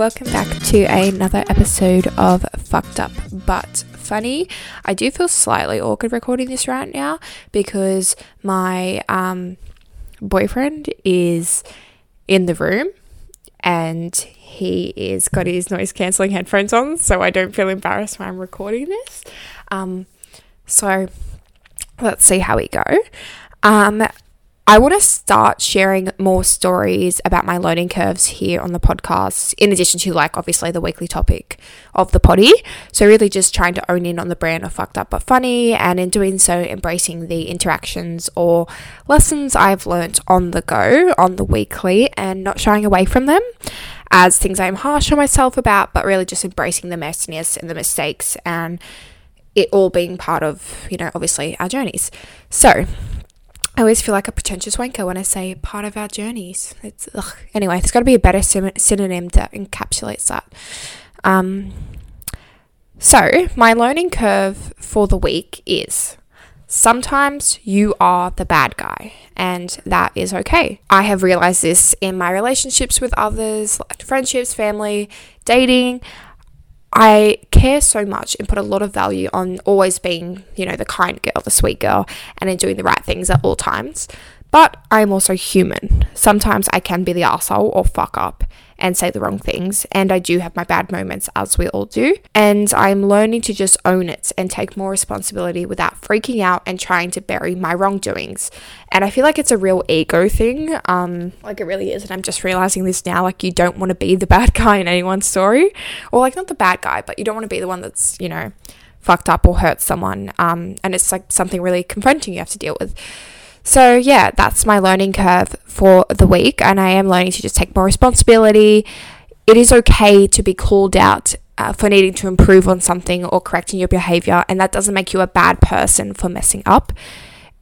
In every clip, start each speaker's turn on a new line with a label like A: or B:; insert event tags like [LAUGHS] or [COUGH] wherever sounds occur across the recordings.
A: welcome back to another episode of Fucked Up But Funny. I do feel slightly awkward recording this right now because my um, boyfriend is in the room and he is got his noise cancelling headphones on, so I don't feel embarrassed when I'm recording this. Um, so let's see how we go. Um, I want to start sharing more stories about my learning curves here on the podcast, in addition to, like, obviously the weekly topic of the potty. So, really just trying to own in on the brand of fucked up but funny, and in doing so, embracing the interactions or lessons I've learnt on the go, on the weekly, and not shying away from them as things I'm harsh on myself about, but really just embracing the messiness and the mistakes and it all being part of, you know, obviously our journeys. So, I always feel like a pretentious wanker when I say part of our journeys. It's ugh. anyway. There's got to be a better synonym that encapsulates that. Um, so my learning curve for the week is sometimes you are the bad guy, and that is okay. I have realized this in my relationships with others, friendships, family, dating. I care so much and put a lot of value on always being, you know, the kind girl, the sweet girl, and in doing the right things at all times. But I'm also human. Sometimes I can be the asshole or fuck up and say the wrong things, and I do have my bad moments, as we all do. And I'm learning to just own it and take more responsibility without freaking out and trying to bury my wrongdoings. And I feel like it's a real ego thing. Um, like it really is. And I'm just realizing this now. Like you don't want to be the [LAUGHS] bad guy in anyone's story, or like not the bad guy, but you don't want to be the one that's you know fucked up or hurt someone. Um, and it's like something really confronting you have to deal with. So, yeah, that's my learning curve for the week, and I am learning to just take more responsibility. It is okay to be called out uh, for needing to improve on something or correcting your behavior, and that doesn't make you a bad person for messing up.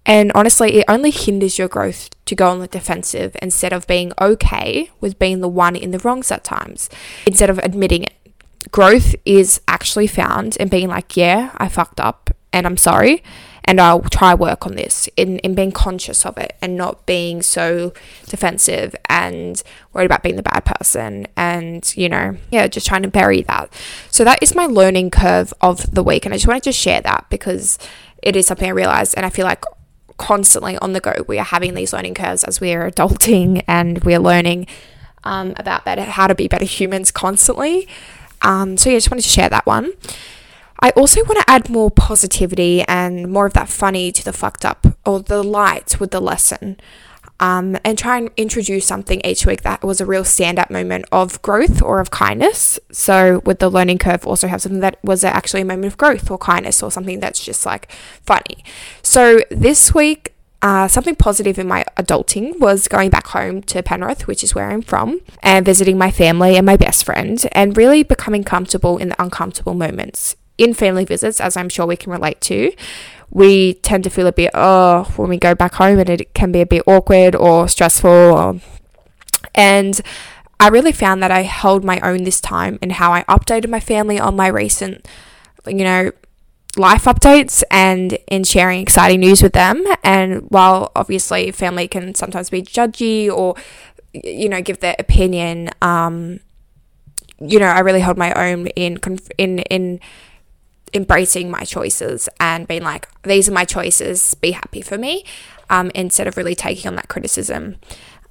A: And honestly, it only hinders your growth to go on the defensive instead of being okay with being the one in the wrongs at times, instead of admitting it. Growth is actually found in being like, yeah, I fucked up and I'm sorry and I'll try work on this in, in being conscious of it and not being so defensive and worried about being the bad person and you know yeah just trying to bury that. So that is my learning curve of the week and I just wanted to share that because it is something I realized and I feel like constantly on the go we are having these learning curves as we are adulting [LAUGHS] and we're learning um, about better how to be better humans constantly. Um, so yeah just wanted to share that one I also want to add more positivity and more of that funny to the fucked up or the light with the lesson. Um, and try and introduce something each week that was a real stand up moment of growth or of kindness. So, with the learning curve, also have something that was actually a moment of growth or kindness or something that's just like funny. So, this week, uh, something positive in my adulting was going back home to Penrith, which is where I'm from, and visiting my family and my best friend, and really becoming comfortable in the uncomfortable moments in family visits, as I'm sure we can relate to, we tend to feel a bit, oh, when we go back home and it can be a bit awkward or stressful. Or, and I really found that I held my own this time in how I updated my family on my recent, you know, life updates and in sharing exciting news with them. And while obviously family can sometimes be judgy or, you know, give their opinion, um, you know, I really held my own in in in embracing my choices and being like, these are my choices, be happy for me, um, instead of really taking on that criticism.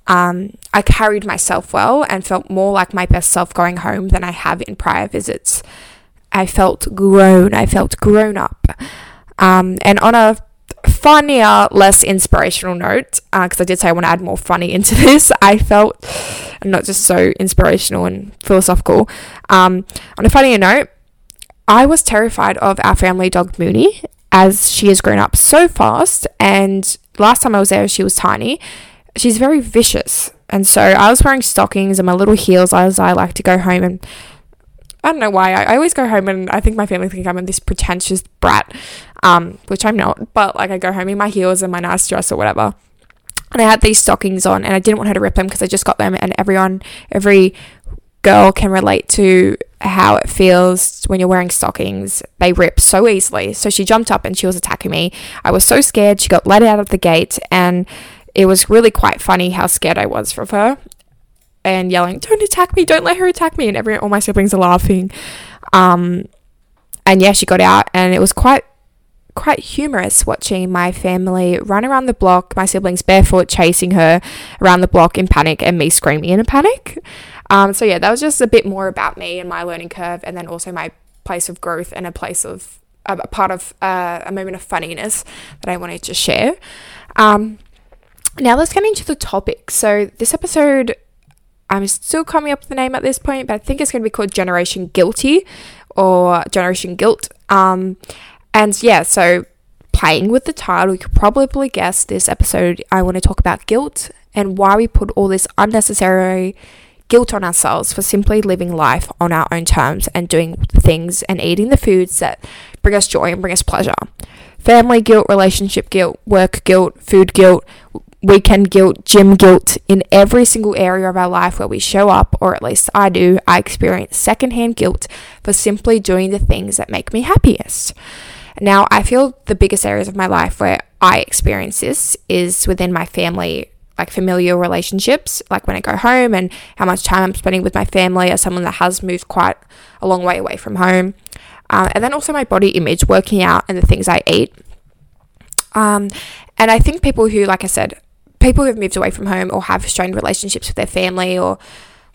A: Um, I carried myself well and felt more like my best self going home than I have in prior visits. I felt grown, I felt grown up. Um, and on a funnier, less inspirational note, because uh, I did say I want to add more funny [LAUGHS] into this, I felt, not just so inspirational and philosophical, um, on a funnier note, I was terrified of our family dog Mooney as she has grown up so fast. And last time I was there, she was tiny. She's very vicious. And so I was wearing stockings and my little heels as I like to go home and I don't know why. I, I always go home and I think my family think I'm this pretentious brat, um, which I'm not. But like I go home in my heels and my nice dress or whatever. And I had these stockings on and I didn't want her to rip them because I just got them and everyone, every girl can relate to how it feels when you're wearing stockings. They rip so easily. So she jumped up and she was attacking me. I was so scared. She got let out of the gate and it was really quite funny how scared I was of her. and yelling, "Don't attack me! Don't let her attack me!" And everyone, all my siblings are laughing. Um, and yeah, she got out, and it was quite quite humorous watching my family run around the block, my siblings barefoot chasing her around the block in panic, and me screaming in a panic. Um, so yeah, that was just a bit more about me and my learning curve, and then also my place of growth and a place of a, part of uh, a moment of funniness that I wanted to share. Um, now let's get into the topic. So this episode, I'm still coming up with the name at this point, but I think it's going to be called Generation Guilty or Generation Guilt. Um, and yeah, so playing with the title, you could probably guess this episode. I want to talk about guilt and why we put all this unnecessary guilt on ourselves for simply living life on our own terms and doing things and eating the foods that bring us joy and bring us pleasure. Family guilt, relationship guilt, work guilt, food guilt, weekend guilt, gym guilt, in every single area of our life where we show up, or at least I do, I experience secondhand guilt for simply doing the things that make me happiest. Now, I feel the biggest areas of my life where I experience this is within my family like familial relationships, like when I go home and how much time I'm spending with my family as someone that has moved quite a long way away from home. Um, and then also my body image, working out, and the things I eat. Um, and I think people who, like I said, people who have moved away from home or have strained relationships with their family or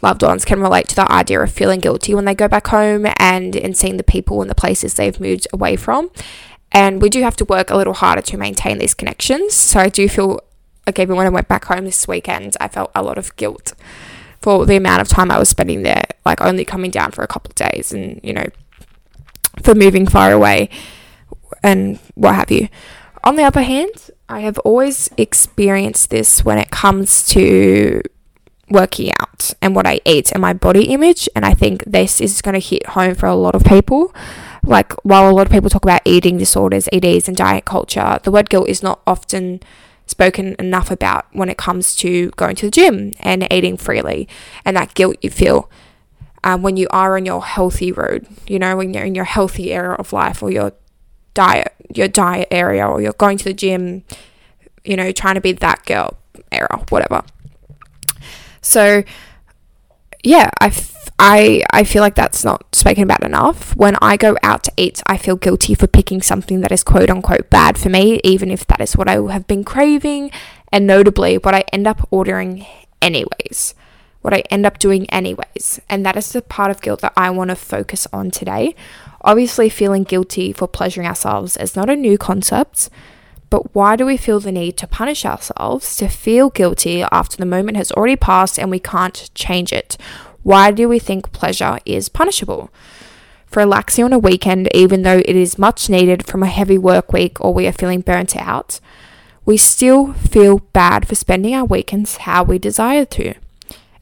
A: loved ones can relate to the idea of feeling guilty when they go back home and in seeing the people and the places they've moved away from. And we do have to work a little harder to maintain these connections. So I do feel like even when I went back home this weekend, I felt a lot of guilt for the amount of time I was spending there, like only coming down for a couple of days and, you know, for moving far away and what have you. On the other hand, I have always experienced this when it comes to working out and what I eat and my body image. And I think this is going to hit home for a lot of people. Like, while a lot of people talk about eating disorders, EDs, and diet culture, the word guilt is not often spoken enough about when it comes to going to the gym and eating freely and that guilt you feel um, when you are on your healthy road, you know, when you're in your healthy area of life or your diet, your diet area, or you're going to the gym, you know, trying to be that girl era, whatever. So, yeah, I, f- I, I feel like that's not spoken about enough. When I go out to eat, I feel guilty for picking something that is quote unquote bad for me, even if that is what I have been craving, and notably what I end up ordering anyways. What I end up doing anyways. And that is the part of guilt that I want to focus on today. Obviously, feeling guilty for pleasuring ourselves is not a new concept, but why do we feel the need to punish ourselves, to feel guilty after the moment has already passed and we can't change it? Why do we think pleasure is punishable? For relaxing on a weekend, even though it is much needed from a heavy work week or we are feeling burnt out, we still feel bad for spending our weekends how we desire to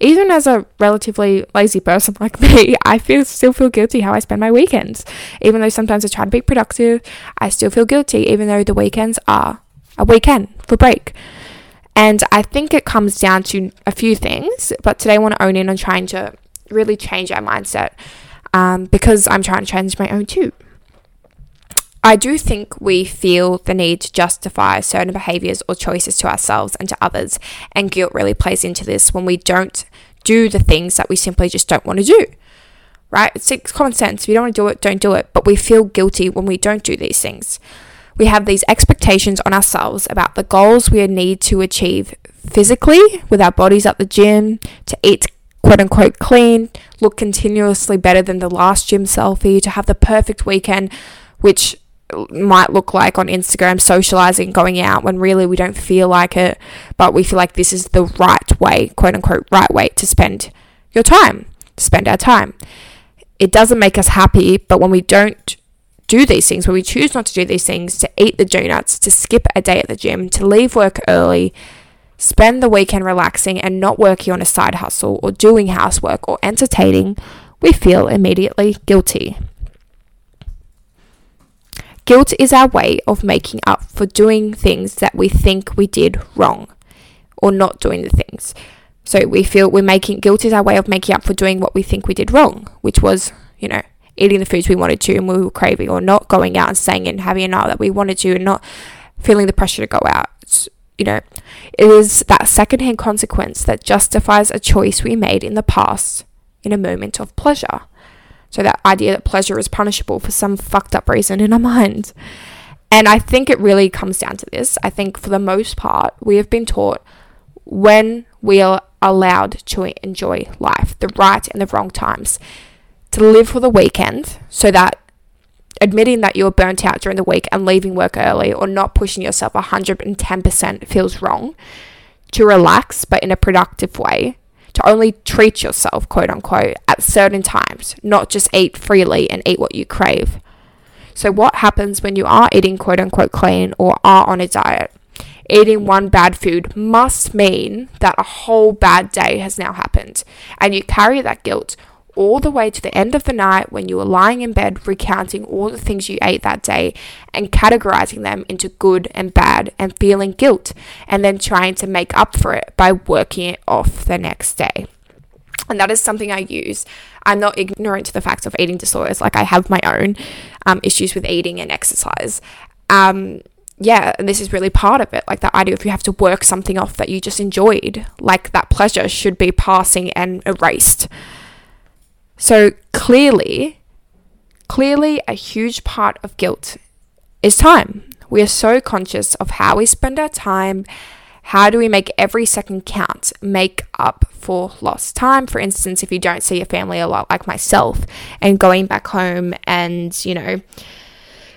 A: even as a relatively lazy person like [LAUGHS] me, I feel still feel guilty how I spend my weekends. Even though sometimes I try to be productive, I still feel guilty even though the weekends are a weekend for break. And I think it comes down to a few things, but today I want to own in on trying to really change our mindset um, because I'm trying to change my own too. I do think we feel the need to justify certain behaviors or choices to ourselves and to others, and guilt really plays into this when we don't do the things that we simply just don't want to do. Right? It's common sense. If you don't want to do it, don't do it. But we feel guilty when we don't do these things. We have these expectations on ourselves about the goals we need to achieve physically with our bodies at the gym, to eat quote unquote clean, look continuously better than the last gym selfie, to have the perfect weekend, which might look like on Instagram, socializing, going out when really we don't feel like it, but we feel like this is the right way, quote unquote, right way to spend your time, to spend our time. It doesn't make us happy, but when we don't do these things, when we choose not to do these things, to eat the donuts, to skip a day at the gym, to leave work early, spend the weekend relaxing and not working on a side hustle or doing housework or entertaining, we feel immediately guilty. Guilt is our way of making up for doing things that we think we did wrong or not doing the things. So we feel we're making guilt is our way of making up for doing what we think we did wrong, which was, you know, eating the foods we wanted to and we were craving, or not going out and staying and having a night that we wanted to and not feeling the pressure to go out. You know, it is that secondhand consequence that justifies a choice we made in the past in a moment of pleasure. So that idea that pleasure is punishable for some fucked up reason in our minds. And I think it really comes down to this. I think for the most part, we have been taught when we are allowed to enjoy life, the right and the wrong times, to live for the weekend so that admitting that you're burnt out during the week and leaving work early or not pushing yourself 110% feels wrong, to relax but in a productive way, to only treat yourself, quote unquote, at certain times, not just eat freely and eat what you crave. So, what happens when you are eating quote unquote clean or are on a diet? Eating one bad food must mean that a whole bad day has now happened, and you carry that guilt all the way to the end of the night when you were lying in bed recounting all the things you ate that day and categorizing them into good and bad and feeling guilt and then trying to make up for it by working it off the next day. And that is something I use. I'm not ignorant to the facts of eating disorders. Like I have my own um, issues with eating and exercise. Um, yeah, and this is really part of it. Like that idea if you have to work something off that you just enjoyed, like that pleasure should be passing and erased. So clearly, clearly, a huge part of guilt is time. We are so conscious of how we spend our time. How do we make every second count, make up for lost time? For instance, if you don't see your family a lot, like myself, and going back home and, you know,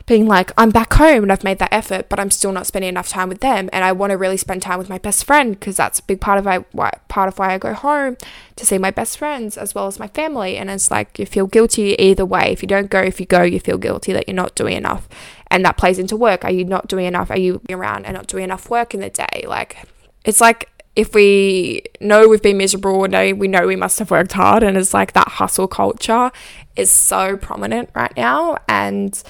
A: being like, I'm back home and I've made that effort, but I'm still not spending enough time with them. And I want to really spend time with my best friend because that's a big part of why, part of why I go home to see my best friends as well as my family. And it's like you feel guilty either way. If you don't go, if you go, you feel guilty that you're not doing enough. And that plays into work. Are you not doing enough? Are you around and not doing enough work in the day? Like, it's like if we know we've been miserable we know we must have worked hard. And it's like that hustle culture is so prominent right now. And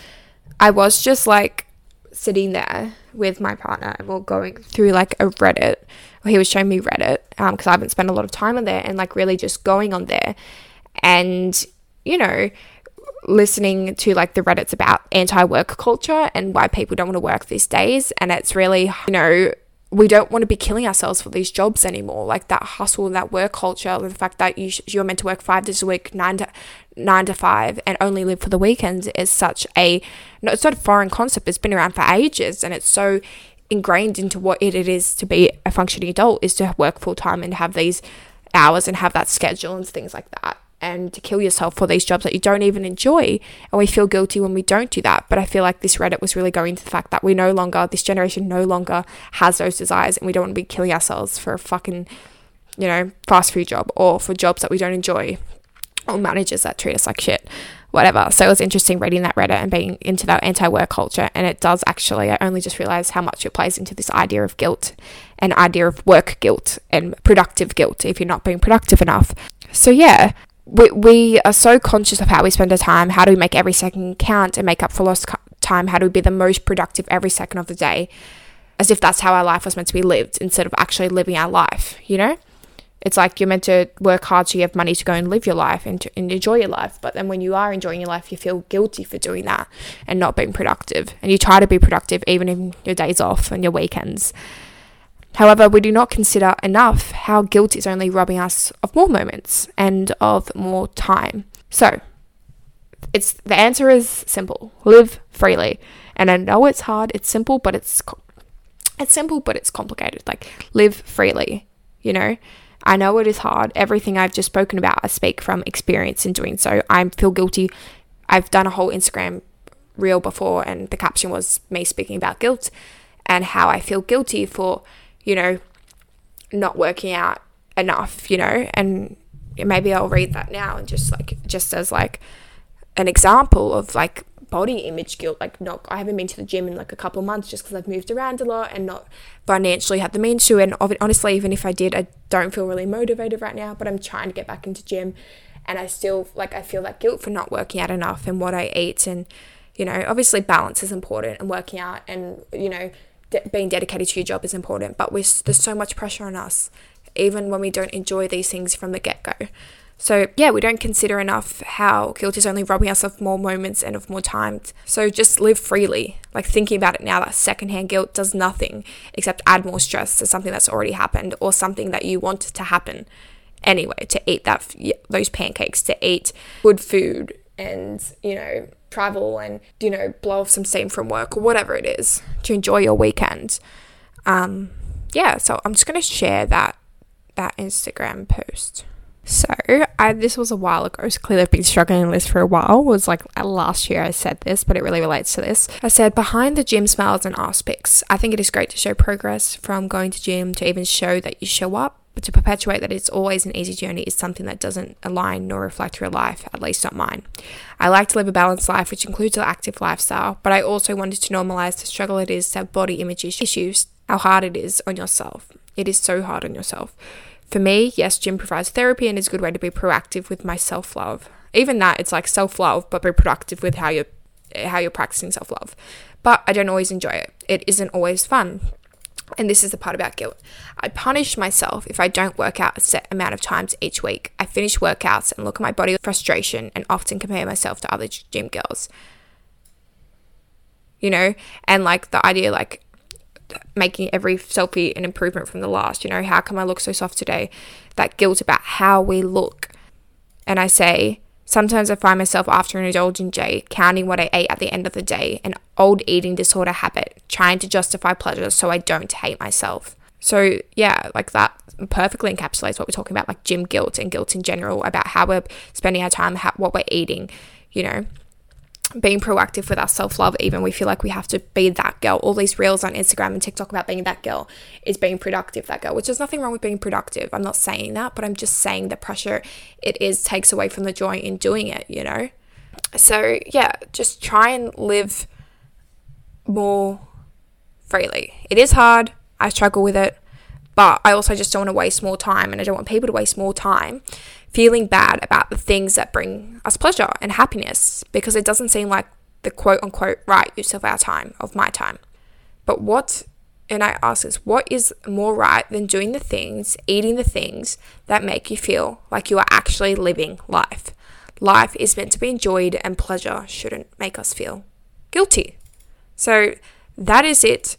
A: I was just like sitting there with my partner and we're going through like a Reddit. he was showing me Reddit because um, I haven't spent a lot of time on there and like really just going on there and, you know, listening to like the Reddits about anti work culture and why people don't want to work these days. And it's really, you know, we don't want to be killing ourselves for these jobs anymore. Like that hustle, that work culture, the fact that you sh- you're meant to work five days a week, nine to nine to five, and only live for the weekends is such a no, it's not a foreign concept. It's been around for ages, and it's so ingrained into what it, it is to be a functioning adult is to work full time and have these hours and have that schedule and things like that and to kill yourself for these jobs that you don't even enjoy. And we feel guilty when we don't do that. But I feel like this Reddit was really going to the fact that we no longer, this generation no longer has those desires and we don't want to be killing ourselves for a fucking, you know, fast food job or for jobs that we don't enjoy or managers that treat us like shit. Whatever. So it was interesting reading that Reddit and being into that anti work culture. And it does actually, I only just realized how much it plays into this idea of guilt and idea of work guilt and productive guilt if you're not being productive enough. So, yeah, we, we are so conscious of how we spend our time. How do we make every second count and make up for lost time? How do we be the most productive every second of the day? As if that's how our life was meant to be lived instead of actually living our life, you know? It's like you're meant to work hard so you have money to go and live your life and, to, and enjoy your life. But then when you are enjoying your life, you feel guilty for doing that and not being productive. And you try to be productive even in your days off and your weekends. However, we do not consider enough how guilt is only robbing us of more moments and of more time. So, it's the answer is simple. Live freely. And I know it's hard, it's simple, but it's it's simple but it's complicated. Like live freely, you know? I know it is hard. Everything I've just spoken about, I speak from experience in doing so. I feel guilty. I've done a whole Instagram reel before and the caption was me speaking about guilt and how I feel guilty for you know, not working out enough, you know, and maybe I'll read that now and just like just as like an example of like body image guilt like not I haven't been to the gym in like a couple of months just because I've moved around a lot and not financially had the means to and honestly even if I did I don't feel really motivated right now but I'm trying to get back into gym and I still like I feel that guilt for not working out enough and what I eat and you know obviously balance is important and working out and you know de- being dedicated to your job is important, but we there's so much pressure on us, even when we don't enjoy these things from the get go. So, yeah, we don't consider enough how guilt is only robbing us of more moments and of more time. So, just live freely. Like, thinking about it now, that secondhand guilt does nothing except add more stress to something that's already happened or something that you want to happen anyway to eat that those pancakes to eat good food and you know travel and you know blow off some steam from work or whatever it is to enjoy your weekend um yeah so i'm just going to share that that instagram post so I this was a while ago. So clearly I've been struggling with this for a while. It was like last year I said this, but it really relates to this. I said behind the gym smiles and ass pics. I think it is great to show progress from going to gym to even show that you show up. But to perpetuate that it's always an easy journey is something that doesn't align nor reflect your life, at least not mine. I like to live a balanced life, which includes an active lifestyle, but I also wanted to normalize the struggle it is to have body image issues, how hard it is on yourself. It is so hard on yourself. For me, yes, gym provides therapy and is a good way to be proactive with my self love. Even that, it's like self love, but be productive with how you're how you're practicing self love. But I don't always enjoy it. It isn't always fun. And this is the part about guilt. I punish myself if I don't work out a set amount of times each week. I finish workouts and look at my body with frustration and often compare myself to other gym girls. You know, and like the idea, like making every selfie an improvement from the last. You know, how come I look so soft today? That guilt about how we look. And I say, sometimes I find myself after an indulgent day counting what I ate at the end of the day, an old eating disorder habit, trying to justify pleasure so I don't hate myself. So, yeah, like that perfectly encapsulates what we're talking about, like gym guilt and guilt in general, about how we're spending our time, how, what we're eating, you know being proactive with our self love, even we feel like we have to be that girl. All these reels on Instagram and TikTok about being that girl is being productive, that girl, which is nothing wrong with being productive. I'm not saying that, but I'm just saying the pressure it is takes away from the joy in doing it, you know? So, yeah, just try and live more freely. It is hard. I struggle with it, but I also just don't want to waste more time and I don't want people to waste more time feeling bad about the things that bring us pleasure and happiness because it doesn't seem like the quote unquote right use of our time, of my time. But what, and I ask this, what is more right than doing the things, eating the things that make you feel like you are actually living life? Life is meant to be enjoyed, and pleasure shouldn't make us feel guilty. So that is it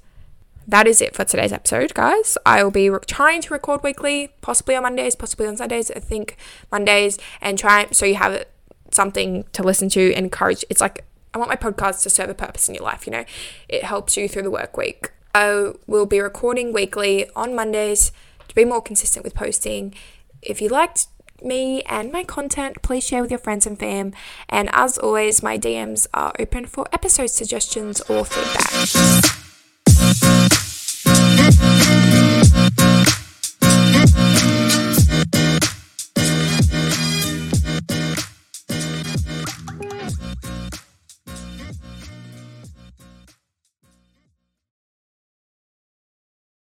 A: that is it for today's episode, guys. I will be re- trying to record weekly, possibly on Mondays, possibly on Sundays. I think Mondays, and try so you have something to listen to and encourage. It's like I want my podcast to serve a purpose in your life. You know, it helps you through the work week. I will be recording weekly on Mondays to be more consistent with posting. If you liked me and my content, please share with your friends and fam. And as always, my DMs are open for episode suggestions or feedback.